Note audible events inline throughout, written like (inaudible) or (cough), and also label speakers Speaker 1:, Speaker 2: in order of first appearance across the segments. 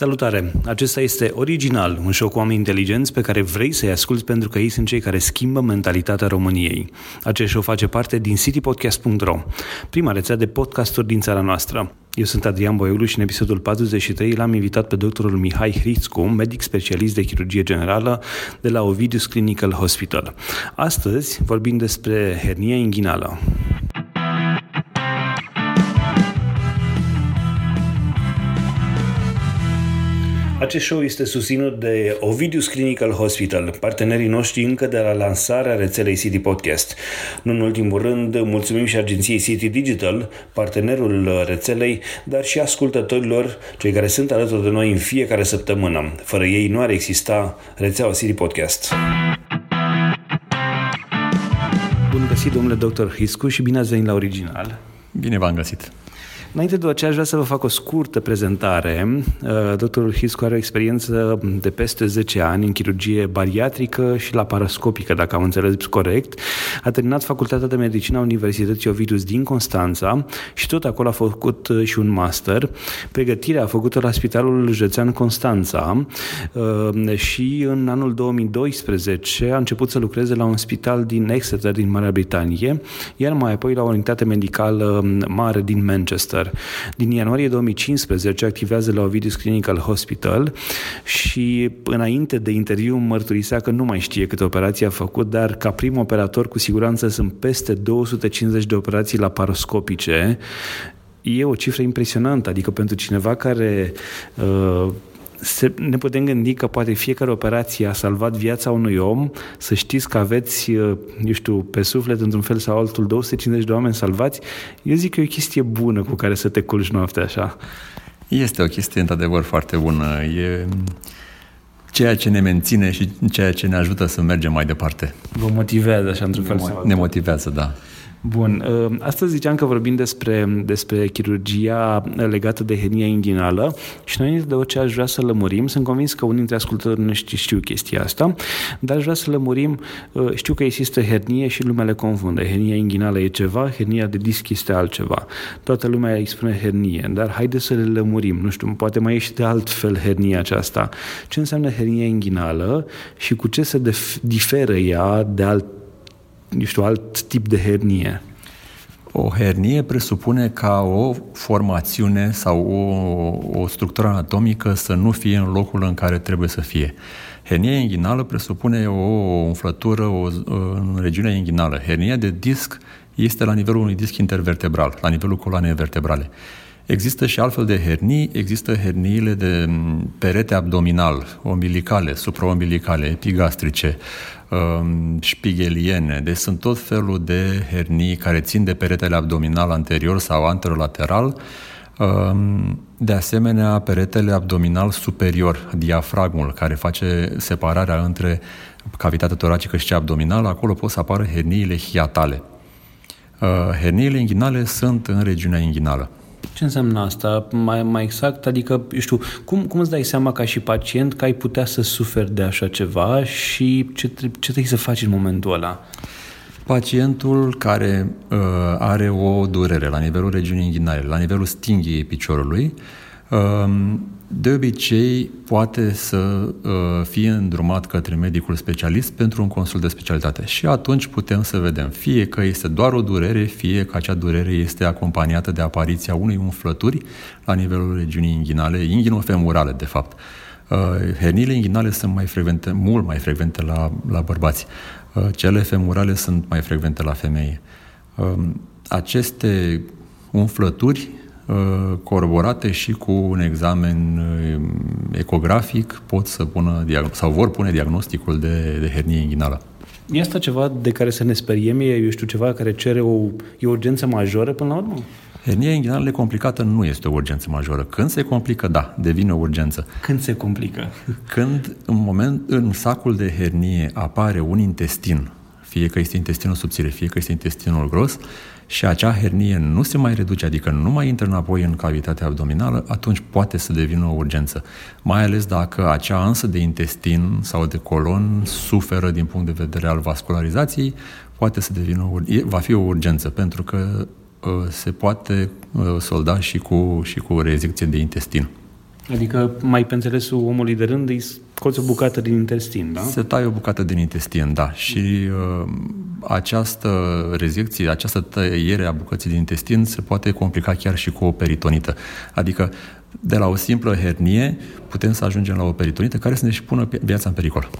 Speaker 1: Salutare! Acesta este Original, un show cu oameni inteligenți pe care vrei să-i asculți pentru că ei sunt cei care schimbă mentalitatea României. Acest show face parte din citypodcast.ro, prima rețea de podcasturi din țara noastră. Eu sunt Adrian Boiulu și în episodul 43 l-am invitat pe doctorul Mihai Hrițcu, medic specialist de chirurgie generală de la Ovidius Clinical Hospital. Astăzi vorbim despre hernia inghinală. Acest show este susținut de Ovidius Clinical Hospital, partenerii noștri încă de la lansarea rețelei City Podcast. Nu în ultimul rând, mulțumim și agenției City Digital, partenerul rețelei, dar și ascultătorilor, cei care sunt alături de noi în fiecare săptămână. Fără ei nu ar exista rețeaua City Podcast. Bun găsit, domnule dr. Hiscu, și bine ați venit la original.
Speaker 2: Bine v-am găsit.
Speaker 1: Înainte de aceea, aș vrea să vă fac o scurtă prezentare. Uh, doctorul Hiscu are o experiență de peste 10 ani în chirurgie bariatrică și laparoscopică, dacă am înțeles corect. A terminat Facultatea de Medicină a Universității Ovidus din Constanța și tot acolo a făcut uh, și un master. Pregătirea a făcut-o la Spitalul Județean Constanța uh, și în anul 2012 a început să lucreze la un spital din Exeter, din Marea Britanie, iar mai apoi la o unitate medicală mare din Manchester. Cancer. Din ianuarie 2015 activează la Ovidus Clinical Hospital și înainte de interviu mărturisea că nu mai știe câte operații a făcut, dar ca prim operator cu siguranță sunt peste 250 de operații laparoscopice e o cifră impresionantă, adică pentru cineva care uh, se, ne putem gândi că poate fiecare operație a salvat viața unui om, să știți că aveți, uh, eu știu, pe suflet, într-un fel sau altul, 250 de oameni salvați, eu zic că e o chestie bună cu care să te culci noaptea așa.
Speaker 2: Este o chestie, într-adevăr, foarte bună. E ceea ce ne menține și ceea ce ne ajută să mergem mai departe.
Speaker 1: Vă motivează așa, într-un fel sau
Speaker 2: Ne motivează, da.
Speaker 1: Bun. Uh, astăzi ziceam că vorbim despre, despre chirurgia legată de hernia inghinală și noi de orice aș vrea să lămurim. Sunt convins că unii dintre ascultători nu știu, știu chestia asta, dar aș vrea să lămurim. Uh, știu că există hernie și lumea le confundă. Hernia inghinală e ceva, hernia de disc este altceva. Toată lumea îi spune hernie, dar haide să le lămurim. Nu știu, poate mai ești de altfel hernia aceasta. Ce înseamnă hernia inghinală și cu ce se diferă ea de alt nu știu, alt tip de hernie?
Speaker 2: O hernie presupune ca o formațiune sau o, o structură anatomică să nu fie în locul în care trebuie să fie. Hernia inghinală presupune o umflătură o, în regiunea inghinală. Hernia de disc este la nivelul unui disc intervertebral, la nivelul coloanei vertebrale. Există și altfel de hernii, există herniile de perete abdominal, umbilicale, supraumbilicale, epigastrice, șpigheliene, um, deci sunt tot felul de hernii care țin de peretele abdominal anterior sau anterolateral, um, de asemenea, peretele abdominal superior, diafragmul, care face separarea între cavitatea toracică și cea abdominală, acolo pot să apară herniile hiatale. Uh, herniile inghinale sunt în regiunea inghinală.
Speaker 1: Ce înseamnă asta? Mai, mai exact, adică, eu știu, cum, cum îți dai seama ca și pacient că ai putea să suferi de așa ceva și ce, ce trebuie să faci în momentul ăla?
Speaker 2: Pacientul care uh, are o durere la nivelul regiunii inghinale, la nivelul stinghiei piciorului, uh, de obicei poate să uh, fie îndrumat către medicul specialist pentru un consult de specialitate. Și atunci putem să vedem fie că este doar o durere, fie că acea durere este acompaniată de apariția unei umflături la nivelul regiunii inghinale, inghinofemurale, de fapt. Uh, herniile inghinale sunt mai frecvente, mult mai frecvente la, la bărbați. Uh, cele femurale sunt mai frecvente la femei. Uh, aceste umflături Uh, coroborate și cu un examen uh, ecografic pot să pună sau vor pune diagnosticul de, de hernie inghinală.
Speaker 1: E asta ceva de care să ne speriem? E, eu știu, ceva care cere o, e o urgență majoră până la urmă?
Speaker 2: Hernia inghinală complicată nu este o urgență majoră. Când se complică, da, devine o urgență.
Speaker 1: Când se complică?
Speaker 2: Când în moment în sacul de hernie apare un intestin, fie că este intestinul subțire, fie că este intestinul gros, și acea hernie nu se mai reduce, adică nu mai intră înapoi în cavitatea abdominală, atunci poate să devină o urgență. Mai ales dacă acea ansă de intestin sau de colon suferă din punct de vedere al vascularizației, poate să devină o, va fi o urgență, pentru că uh, se poate uh, solda și cu, și cu rezecție de intestin.
Speaker 1: Adică mai pe înțelesul omului de rând îi scoți o bucată din intestin, da?
Speaker 2: Se taie o bucată din intestin, da. Și uh, această rezecție, această tăiere a bucății din intestin se poate complica chiar și cu o peritonită. Adică de la o simplă hernie putem să ajungem la o peritonită care să ne și pună viața în pericol.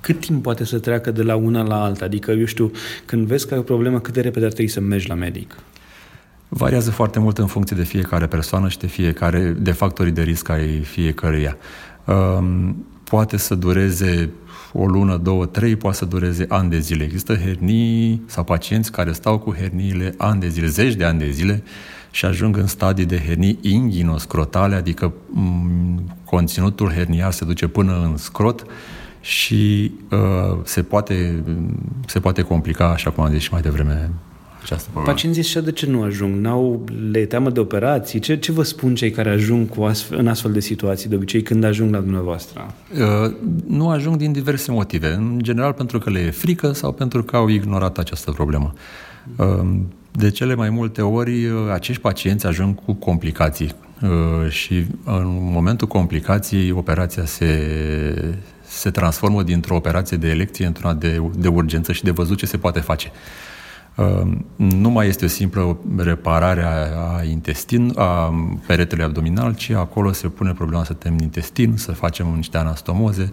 Speaker 1: Cât timp poate să treacă de la una la alta? Adică, eu știu, când vezi că ai o problemă, cât de repede ar trebui să mergi la medic?
Speaker 2: Variază foarte mult în funcție de fiecare persoană și de fiecare, de factorii de risc ai fiecăruia. Um, poate să dureze o lună, două, trei, poate să dureze ani de zile. Există hernii sau pacienți care stau cu herniile ani de zile, zeci de ani de zile și ajung în stadii de hernii inghinoscrotale, adică m- conținutul herniar se duce până în scrot și uh, se, poate, se poate complica, așa cum am zis și mai devreme, această problemă.
Speaker 1: Pacienții ăștia de ce nu ajung? N-au, le teamă de operații? Ce, ce vă spun cei care ajung cu astfel, în astfel de situații, de obicei, când ajung la dumneavoastră?
Speaker 2: Uh, nu ajung din diverse motive. În general pentru că le e frică sau pentru că au ignorat această problemă. Uh, de cele mai multe ori, uh, acești pacienți ajung cu complicații uh, și în momentul complicației, operația se, se transformă dintr-o operație de elecție într-una de, de urgență și de văzut ce se poate face. Uh, nu mai este o simplă reparare a intestin, a peretelui abdominal, ci acolo se pune problema să temem intestin, să facem niște anastomoze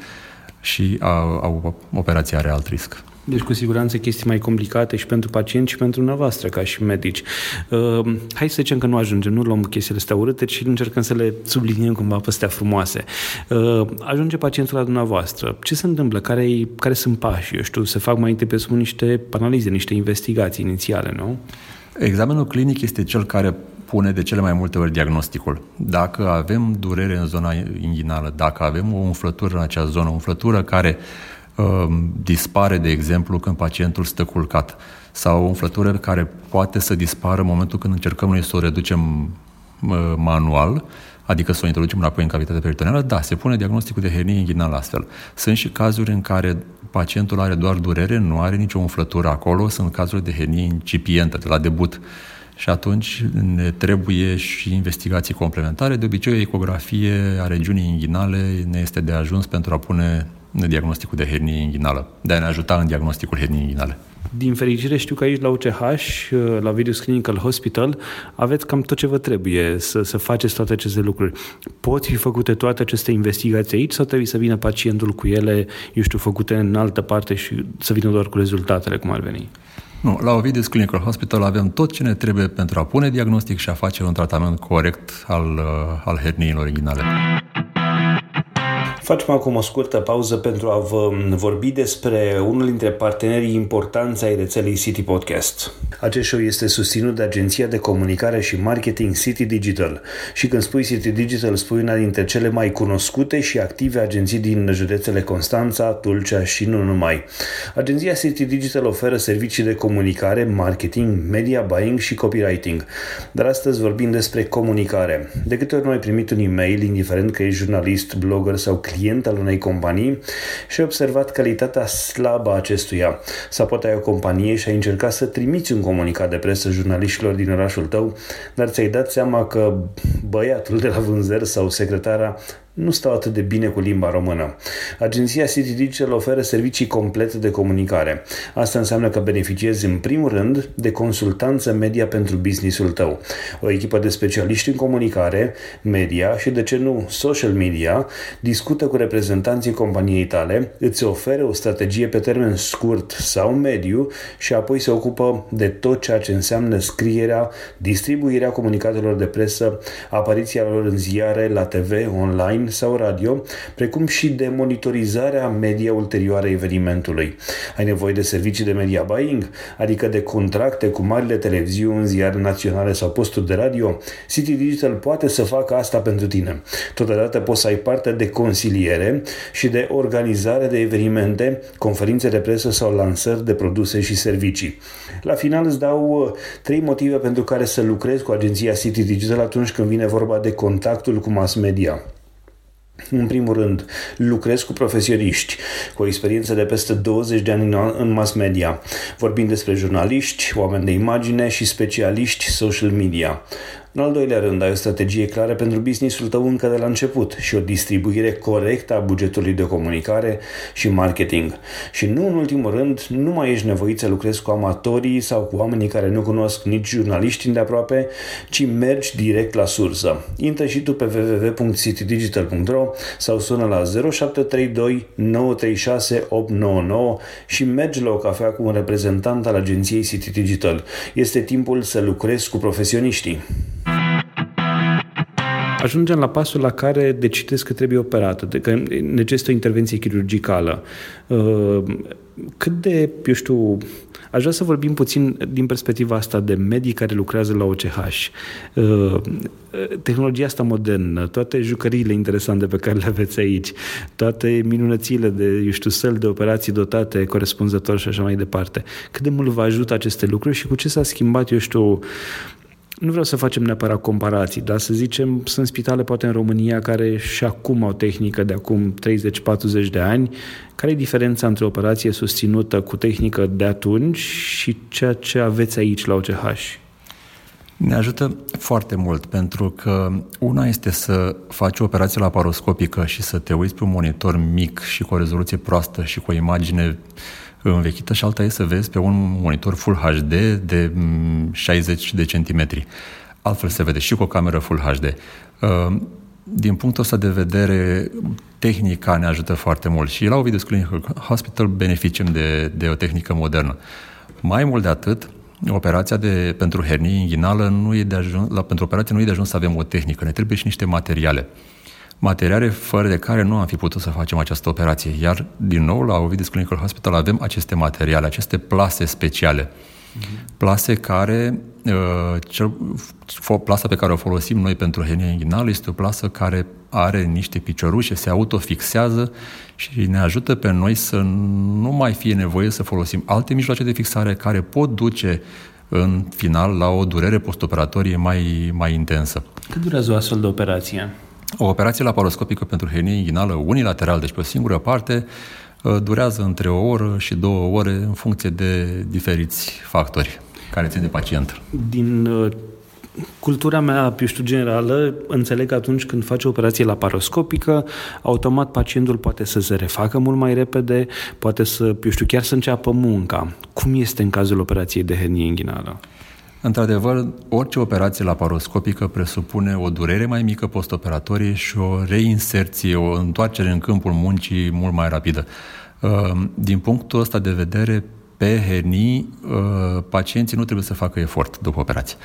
Speaker 2: și a, a, operația are alt risc.
Speaker 1: Deci, cu siguranță, chestii mai complicate și pentru pacient și pentru dumneavoastră, ca și medici. Uh, hai să zicem că nu ajungem, nu luăm chestiile astea urâte, ci încercăm să le subliniem cumva pe astea frumoase. Uh, ajunge pacientul la dumneavoastră. Ce se întâmplă? Care, care sunt pașii? Eu știu, se fac mai întâi pe niște analize, niște investigații inițiale, nu?
Speaker 2: Examenul clinic este cel care pune de cele mai multe ori diagnosticul. Dacă avem durere în zona inghinală, dacă avem o umflătură în acea zonă, o umflătură care Um, dispare, de exemplu, când pacientul stă culcat sau o umflătură care poate să dispară în momentul când încercăm noi să o reducem uh, manual, adică să o introducem înapoi în cavitatea peritoneală, da, se pune diagnosticul de hernie inghinală astfel. Sunt și cazuri în care pacientul are doar durere, nu are nicio umflătură acolo, sunt cazuri de hernie incipientă, de la debut. Și atunci ne trebuie și investigații complementare. De obicei, o ecografie a regiunii inghinale ne este de ajuns pentru a pune diagnosticul de hernie inghinală, de a ne ajuta în diagnosticul herniei inghinale.
Speaker 1: Din fericire știu că aici la UCH, la Virus Clinical Hospital, aveți cam tot ce vă trebuie să, să faceți toate aceste lucruri. Pot fi făcute toate aceste investigații aici sau trebuie să vină pacientul cu ele, eu știu, făcute în altă parte și să vină doar cu rezultatele, cum ar veni?
Speaker 2: Nu, la Ovidis Clinical Hospital avem tot ce ne trebuie pentru a pune diagnostic și a face un tratament corect al, uh, al herniilor inghinale.
Speaker 1: Facem acum o scurtă pauză pentru a vă vorbi despre unul dintre partenerii importanți ai rețelei City Podcast. Acest show este susținut de agenția de comunicare și marketing City Digital și când spui City Digital spui una dintre cele mai cunoscute și active agenții din județele Constanța, Tulcea și nu numai. Agenția City Digital oferă servicii de comunicare, marketing, media buying și copywriting. Dar astăzi vorbim despre comunicare. De câte ori nu ai primit un e-mail, indiferent că ești jurnalist, blogger sau client, client al unei companii și ai observat calitatea slabă a acestuia. Sau poate ai o companie și ai încercat să trimiți un comunicat de presă jurnaliștilor din orașul tău, dar ți-ai dat seama că băiatul de la vânzări sau secretara nu stau atât de bine cu limba română. Agenția City Digital oferă servicii complete de comunicare. Asta înseamnă că beneficiezi în primul rând de consultanță media pentru businessul tău. O echipă de specialiști în comunicare, media și, de ce nu, social media discută cu reprezentanții companiei tale, îți oferă o strategie pe termen scurt sau mediu și apoi se ocupă de tot ceea ce înseamnă scrierea, distribuirea comunicatelor de presă, apariția lor în ziare, la TV, online, sau radio, precum și de monitorizarea media ulterioară evenimentului. Ai nevoie de servicii de media buying, adică de contracte cu marile televiziuni, ziare naționale sau posturi de radio? City Digital poate să facă asta pentru tine. Totodată poți să ai parte de consiliere și de organizare de evenimente, conferințe de presă sau lansări de produse și servicii. La final îți dau uh, trei motive pentru care să lucrezi cu agenția City Digital atunci când vine vorba de contactul cu mass media. În primul rând, lucrez cu profesioniști cu o experiență de peste 20 de ani în mass media, vorbind despre jurnaliști, oameni de imagine și specialiști social media. În al doilea rând, ai o strategie clară pentru businessul tău încă de la început și o distribuire corectă a bugetului de comunicare și marketing. Și nu în ultimul rând, nu mai ești nevoit să lucrezi cu amatorii sau cu oamenii care nu cunosc nici jurnaliști de aproape, ci mergi direct la sursă. Intră și tu pe www.citydigital.ro sau sună la 0732 936 899 și mergi la o cafea cu un reprezentant al agenției City Digital. Este timpul să lucrezi cu profesioniștii ajungem la pasul la care decidezi că trebuie operată, că necesită o intervenție chirurgicală. Uh, cât de, eu știu, aș vrea să vorbim puțin din perspectiva asta de medii care lucrează la OCH. Uh, tehnologia asta modernă, toate jucăriile interesante pe care le aveți aici, toate minunățile de, eu știu, săl de operații dotate corespunzător și așa mai departe. Cât de mult vă ajută aceste lucruri și cu ce s-a schimbat, eu știu, nu vreau să facem neapărat comparații, dar să zicem, sunt spitale poate în România care și acum au tehnică de acum 30-40 de ani. Care e diferența între operație susținută cu tehnică de atunci și ceea ce aveți aici la OCH?
Speaker 2: Ne ajută foarte mult, pentru că una este să faci o operație laparoscopică și să te uiți pe un monitor mic și cu o rezoluție proastă și cu o imagine învechită și alta e să vezi pe un monitor Full HD de 60 mm, de centimetri. Altfel se vede și cu o cameră Full HD. Uh, din punctul ăsta de vedere, tehnica ne ajută foarte mult și la Ovidus Clinical Hospital beneficiem de, de o tehnică modernă. Mai mult de atât, operația de, pentru hernie inghinală nu e de ajuns, la, pentru operație nu e de ajuns să avem o tehnică, ne trebuie și niște materiale. Uh, materiale fără de care nu am fi putut să facem această operație. Iar, din nou, la Ovidis Clinical Hospital avem aceste materiale, aceste plase speciale. Uh-huh. Plase care, uh, cel, plasa pe care o folosim noi pentru hernia inghinală este o plasă care are niște piciorușe, se autofixează și ne ajută pe noi să nu mai fie nevoie să folosim alte mijloace de fixare care pot duce în final la o durere postoperatorie mai, mai intensă.
Speaker 1: Cât durează o astfel de operație?
Speaker 2: O operație laparoscopică pentru hernie inghinală unilateral, deci pe o singură parte, uh, durează între o oră și două ore în funcție de diferiți factori care țin de pacient.
Speaker 1: Din uh, cultura mea, eu știu, generală, înțeleg că atunci când faci o operație laparoscopică, automat pacientul poate să se refacă mult mai repede, poate să, eu știu, chiar să înceapă munca. Cum este în cazul operației de hernie inghinală?
Speaker 2: Într-adevăr, orice operație laparoscopică presupune o durere mai mică postoperatorie și o reinserție, o întoarcere în câmpul muncii mult mai rapidă. Uh, din punctul ăsta de vedere, pe hernii, uh, pacienții nu trebuie să facă efort după operație.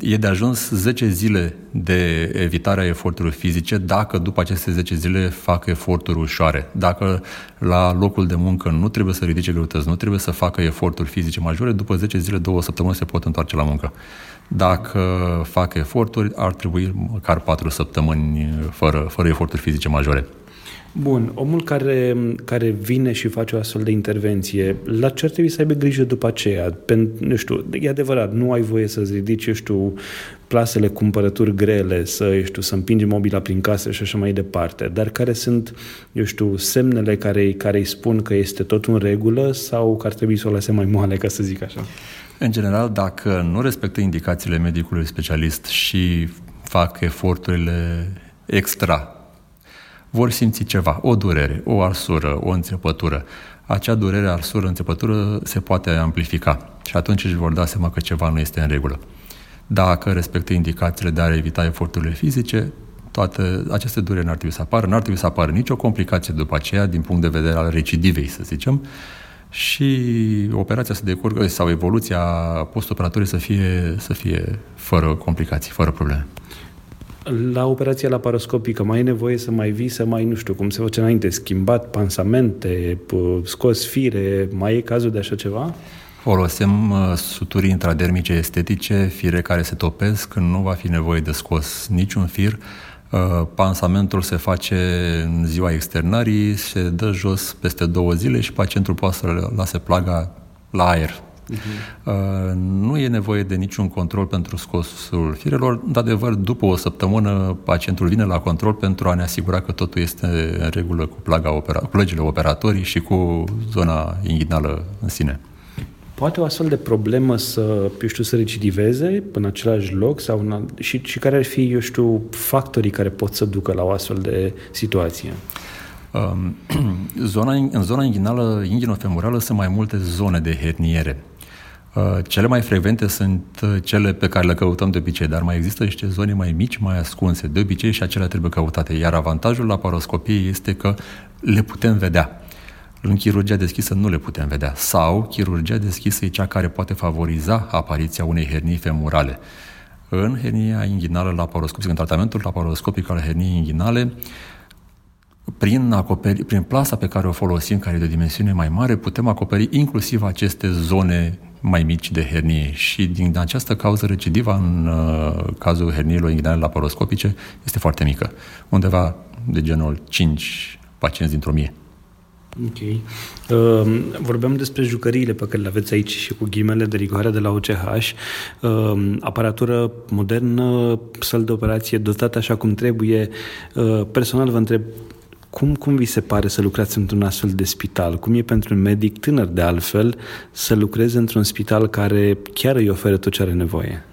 Speaker 2: E de ajuns 10 zile de evitare a eforturilor fizice dacă după aceste 10 zile fac eforturi ușoare. Dacă la locul de muncă nu trebuie să ridice greutăți, nu trebuie să facă eforturi fizice majore, după 10 zile, două săptămâni se pot întoarce la muncă. Dacă fac eforturi, ar trebui măcar 4 săptămâni fără, fără eforturi fizice majore.
Speaker 1: Bun, omul care, care vine și face o astfel de intervenție, la ce ar trebui să aibă grijă după aceea? Pen, nu știu, e adevărat, nu ai voie să-ți ridici, eu știu, plasele, cumpărături grele, să, eu știu, să împingi mobila prin casă și așa mai departe, dar care sunt, eu știu, semnele care, care îi spun că este tot în regulă sau că ar trebui să o lase mai moale, ca să zic așa?
Speaker 2: În general, dacă nu respectă indicațiile medicului specialist și fac eforturile extra vor simți ceva, o durere, o arsură, o înțepătură. Acea durere, arsură, înțepătură se poate amplifica și atunci își vor da seama că ceva nu este în regulă. Dacă respectă indicațiile de a evita eforturile fizice, toate aceste dureri n-ar trebui să apară, n-ar trebui să apară nicio complicație după aceea din punct de vedere al recidivei, să zicem, și operația să decurgă sau evoluția postoperatorie să fie, să fie fără complicații, fără probleme
Speaker 1: la operația laparoscopică mai e nevoie să mai vii, să mai, nu știu, cum se face înainte, schimbat pansamente, scos fire, mai e cazul de așa ceva?
Speaker 2: Folosim uh, suturi intradermice estetice, fire care se topesc, nu va fi nevoie de scos niciun fir. Uh, pansamentul se face în ziua externării, se dă jos peste două zile și pacientul poate să lase plaga la aer, Uh-huh. Nu e nevoie de niciun control pentru scosul firelor. De adevăr, după o săptămână, pacientul vine la control pentru a ne asigura că totul este în regulă cu plaga opera, cu plăgile operatorii și cu zona inghinală în sine.
Speaker 1: Poate o astfel de problemă să, eu știu, să recidiveze în același loc sau în, și, și care ar fi, eu știu, factorii care pot să ducă la o astfel de situație?
Speaker 2: Um, (clears throat) zona, în zona inghinală, inghinofemorală sunt mai multe zone de herniere. Uh, cele mai frecvente sunt uh, cele pe care le căutăm de obicei, dar mai există niște zone mai mici, mai ascunse. De obicei și acelea trebuie căutate. Iar avantajul la paroscopie este că le putem vedea. În chirurgia deschisă nu le putem vedea. Sau chirurgia deschisă e cea care poate favoriza apariția unei hernii femurale. În hernia inghinală laparoscopică, în tratamentul laparoscopic al herniei inghinale, prin, acoperi, prin plasa pe care o folosim, care e de o dimensiune mai mare, putem acoperi inclusiv aceste zone mai mici de hernie și din această cauză recidiva în uh, cazul herniilor inghinale laparoscopice este foarte mică, undeva de genul 5 pacienți dintr-o mie.
Speaker 1: Ok. Uh, vorbeam despre jucăriile pe care le aveți aici și cu ghimele de rigoare de la OCH. Uh, aparatură modernă, sal de operație dotată așa cum trebuie. Uh, personal vă întreb, cum, cum vi se pare să lucrați într-un astfel de spital? Cum e pentru un medic tânăr de altfel să lucreze într-un spital care chiar îi oferă tot ce are nevoie?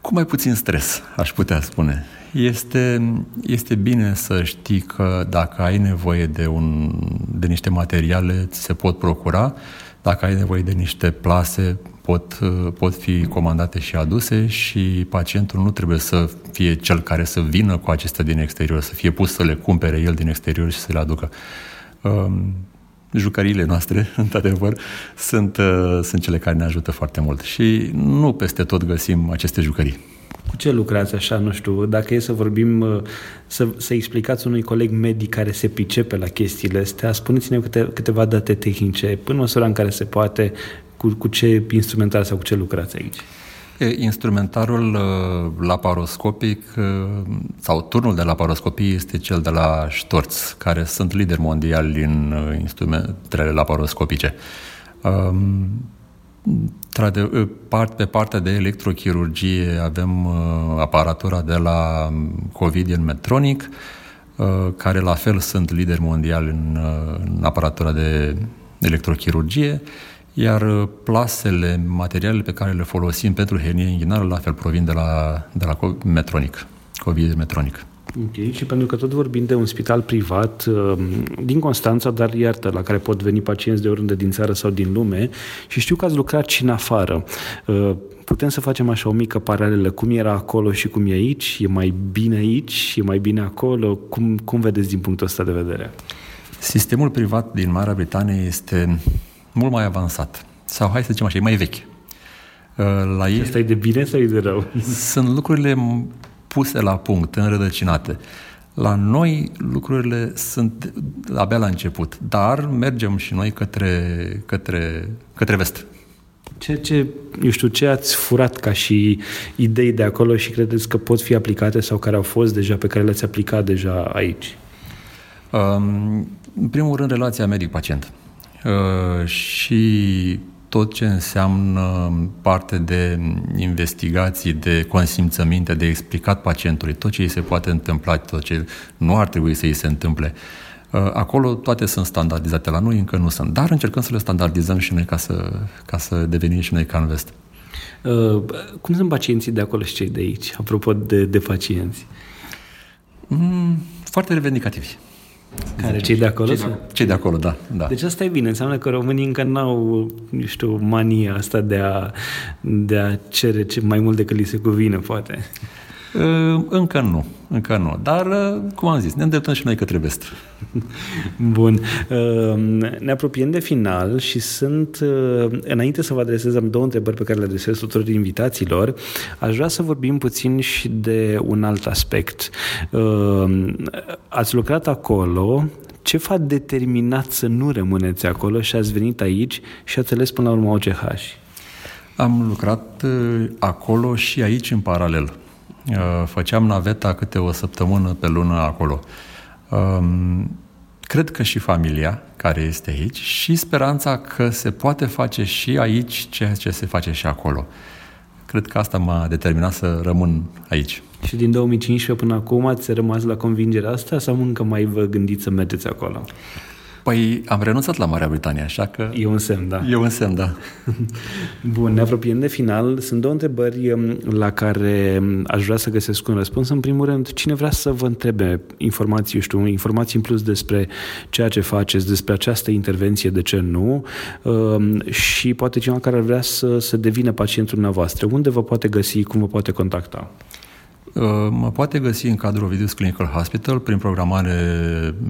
Speaker 2: Cu mai puțin stres, aș putea spune. Este, este bine să știi că dacă ai nevoie de, un, de niște materiale, ți se pot procura. Dacă ai nevoie de niște plase, pot, pot fi comandate și aduse și pacientul nu trebuie să fie cel care să vină cu acestea din exterior, să fie pus să le cumpere el din exterior și să le aducă. Um, jucăriile noastre, (laughs) într-adevăr, sunt, uh, sunt cele care ne ajută foarte mult și nu peste tot găsim aceste jucării.
Speaker 1: Cu ce lucrați așa, nu știu, dacă e să vorbim, uh, să, să explicați unui coleg medic care se pricepe la chestiile astea, spuneți-ne câte, câteva date tehnice, până măsura în care se poate, cu, cu ce instrumentar sau cu ce lucrați aici.
Speaker 2: Instrumentarul uh, laparoscopic uh, sau turnul de laparoscopie este cel de la Storz, care sunt lideri mondiali în instrumentele laparoscopice. Um, pe partea de electrochirurgie avem uh, aparatura de la Covidian Medtronic, uh, care la fel sunt lideri mondiali în, uh, în aparatura de electrochirurgie, iar plasele, materialele pe care le folosim pentru hernie inghinală, la fel provin de la, de la Medtronic, Covidian Medtronic.
Speaker 1: Ok, și pentru că tot vorbim de un spital privat uh, din Constanța, dar iartă, la care pot veni pacienți de oriunde din țară sau din lume și știu că ați lucrat și în afară. Uh, putem să facem așa o mică paralelă, cum era acolo și cum e aici? E mai bine aici? E mai bine acolo? Cum, cum vedeți din punctul ăsta de vedere?
Speaker 2: Sistemul privat din Marea Britanie este mult mai avansat. Sau hai să zicem așa, e mai vechi.
Speaker 1: Uh, la ei... Asta e de bine sau e de rău?
Speaker 2: Sunt lucrurile puse la punct, înrădăcinate. La noi lucrurile sunt abia la început, dar mergem și noi către, către, către vest.
Speaker 1: Ce, ce, eu știu, ce ați furat ca și idei de acolo și credeți că pot fi aplicate sau care au fost deja, pe care le-ați aplicat deja aici?
Speaker 2: Um, în primul rând, relația medic-pacient. Uh, și tot ce înseamnă parte de investigații, de consimțăminte, de explicat pacientului, tot ce îi se poate întâmpla, tot ce nu ar trebui să îi se întâmple. Uh, acolo toate sunt standardizate, la noi încă nu sunt, dar încercăm să le standardizăm și noi ca să, ca să devenim și noi ca în vest.
Speaker 1: Uh, cum sunt pacienții de acolo și cei de aici, apropo de, de pacienți?
Speaker 2: Mm, foarte revendicativi.
Speaker 1: Care, cei de acolo?
Speaker 2: Cei de, cei de acolo, da, da.
Speaker 1: Deci asta e bine, înseamnă că românii încă n-au, nu știu, mania asta de a, de a cere mai mult decât li se cuvine, poate.
Speaker 2: Ă, încă nu, încă nu. Dar, ă, cum am zis, ne îndreptăm și noi către vest. (laughs)
Speaker 1: Bun. Ă, ne apropiem de final și sunt, înainte să vă adresez, am două întrebări pe care le adresez tuturor invitațiilor. Aș vrea să vorbim puțin și de un alt aspect. Ați lucrat acolo, ce v-a determinat să nu rămâneți acolo și ați venit aici și ați ales până la urmă OCH?
Speaker 2: Am lucrat acolo și aici în paralel. Uh, făceam naveta câte o săptămână pe lună acolo. Um, cred că și familia care este aici și speranța că se poate face și aici ceea ce se face și acolo. Cred că asta m-a determinat să rămân aici.
Speaker 1: Și din 2015 până acum ați rămas la convingerea asta sau încă mai vă gândiți să mergeți acolo?
Speaker 2: Păi am renunțat la Marea Britanie, așa că...
Speaker 1: E un semn, da.
Speaker 2: E un semn, da. (laughs)
Speaker 1: Bun, ne apropiem de final. Sunt două întrebări um, la care um, aș vrea să găsesc un răspuns. În primul rând, cine vrea să vă întrebe informații, știu, informații în plus despre ceea ce faceți, despre această intervenție, de ce nu, um, și poate cineva care ar vrea să, să devină pacientul dumneavoastră. Unde vă poate găsi, cum vă poate contacta?
Speaker 2: Uh, mă poate găsi în cadrul Ovidius Clinical Hospital, prin programare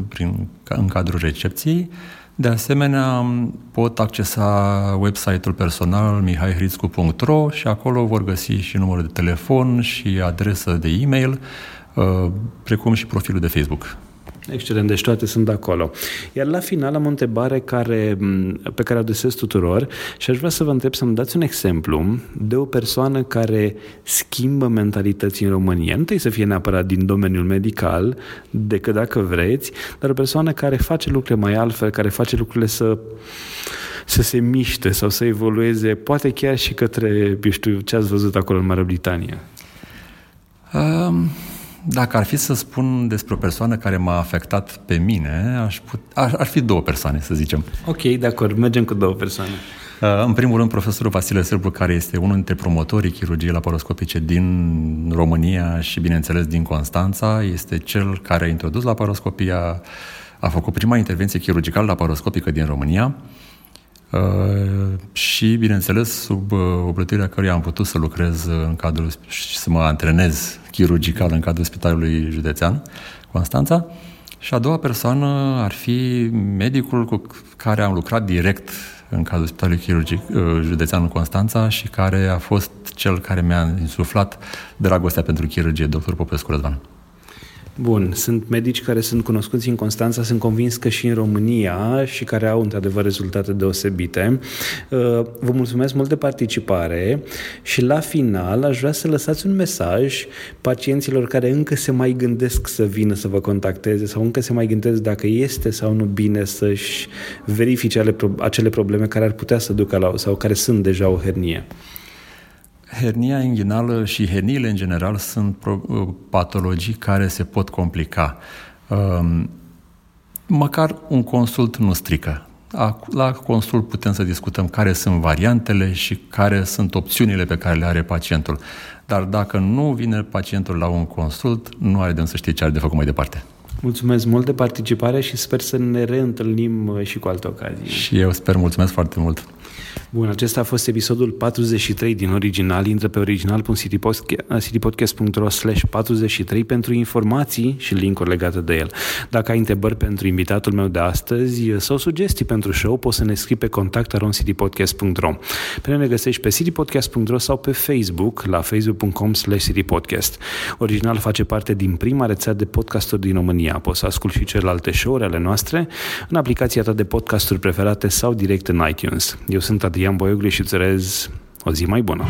Speaker 2: prin, în cadrul recepției. De asemenea, pot accesa website-ul personal mihaihrițcu.ro și acolo vor găsi și numărul de telefon și adresă de e-mail, uh, precum și profilul de Facebook.
Speaker 1: Excelent, deci toate sunt acolo. Iar la final am o întrebare care, pe care o adresez tuturor și aș vrea să vă întreb să-mi dați un exemplu de o persoană care schimbă mentalități în România. Nu trebuie să fie neapărat din domeniul medical, decât dacă vreți, dar o persoană care face lucrurile mai altfel, care face lucrurile să să se miște sau să evolueze, poate chiar și către, eu știu, ce ați văzut acolo în Marea Britanie.
Speaker 2: Um, dacă ar fi să spun despre o persoană care m-a afectat pe mine, aș put, ar, ar fi două persoane, să zicem.
Speaker 1: Ok, de acord, mergem cu două persoane.
Speaker 2: Uh, în primul rând, profesorul Vasile Sârbu, care este unul dintre promotorii chirurgiei laparoscopice din România și, bineînțeles, din Constanța, este cel care a introdus laparoscopia, a făcut prima intervenție chirurgicală laparoscopică din România Uh, și, bineînțeles, sub uh, obrătirea căruia am putut să lucrez în cadrul și să mă antrenez chirurgical în cadrul Spitalului Județean Constanța. Și a doua persoană ar fi medicul cu care am lucrat direct în cadrul Spitalului Chirurgic uh, Județean Constanța și care a fost cel care mi-a insuflat dragostea pentru chirurgie, dr. Popescu Răzvan.
Speaker 1: Bun, sunt medici care sunt cunoscuți în Constanța, sunt convins că și în România și care au într-adevăr rezultate deosebite. Uh, vă mulțumesc mult de participare și la final aș vrea să lăsați un mesaj pacienților care încă se mai gândesc să vină să vă contacteze sau încă se mai gândesc dacă este sau nu bine să-și verifice acele probleme care ar putea să ducă la sau care sunt deja o hernie.
Speaker 2: Hernia inghinală și herniile în general sunt uh, patologii care se pot complica. Um, măcar un consult nu strică. La consult putem să discutăm care sunt variantele și care sunt opțiunile pe care le are pacientul. Dar dacă nu vine pacientul la un consult, nu are de să știe ce are de făcut mai departe.
Speaker 1: Mulțumesc mult de participare și sper să ne reîntâlnim uh, și cu alte ocazii.
Speaker 2: Și eu sper, mulțumesc foarte mult.
Speaker 1: Bun, acesta a fost episodul 43 din original. Intră pe original.citypodcast.ro slash 43 pentru informații și linkuri legate de el. Dacă ai întrebări pentru invitatul meu de astăzi sau sugestii pentru show, poți să ne scrii pe contact.citypodcast.ro Pe noi ne găsești pe citypodcast.ro sau pe Facebook la facebook.com slash citypodcast. Original face parte din prima rețea de podcasturi din România. Poți să asculti și celelalte show-uri ale noastre în aplicația ta de podcasturi preferate sau direct în iTunes. Eu sunt Adrian Boioglu și îți urez o zi mai bună.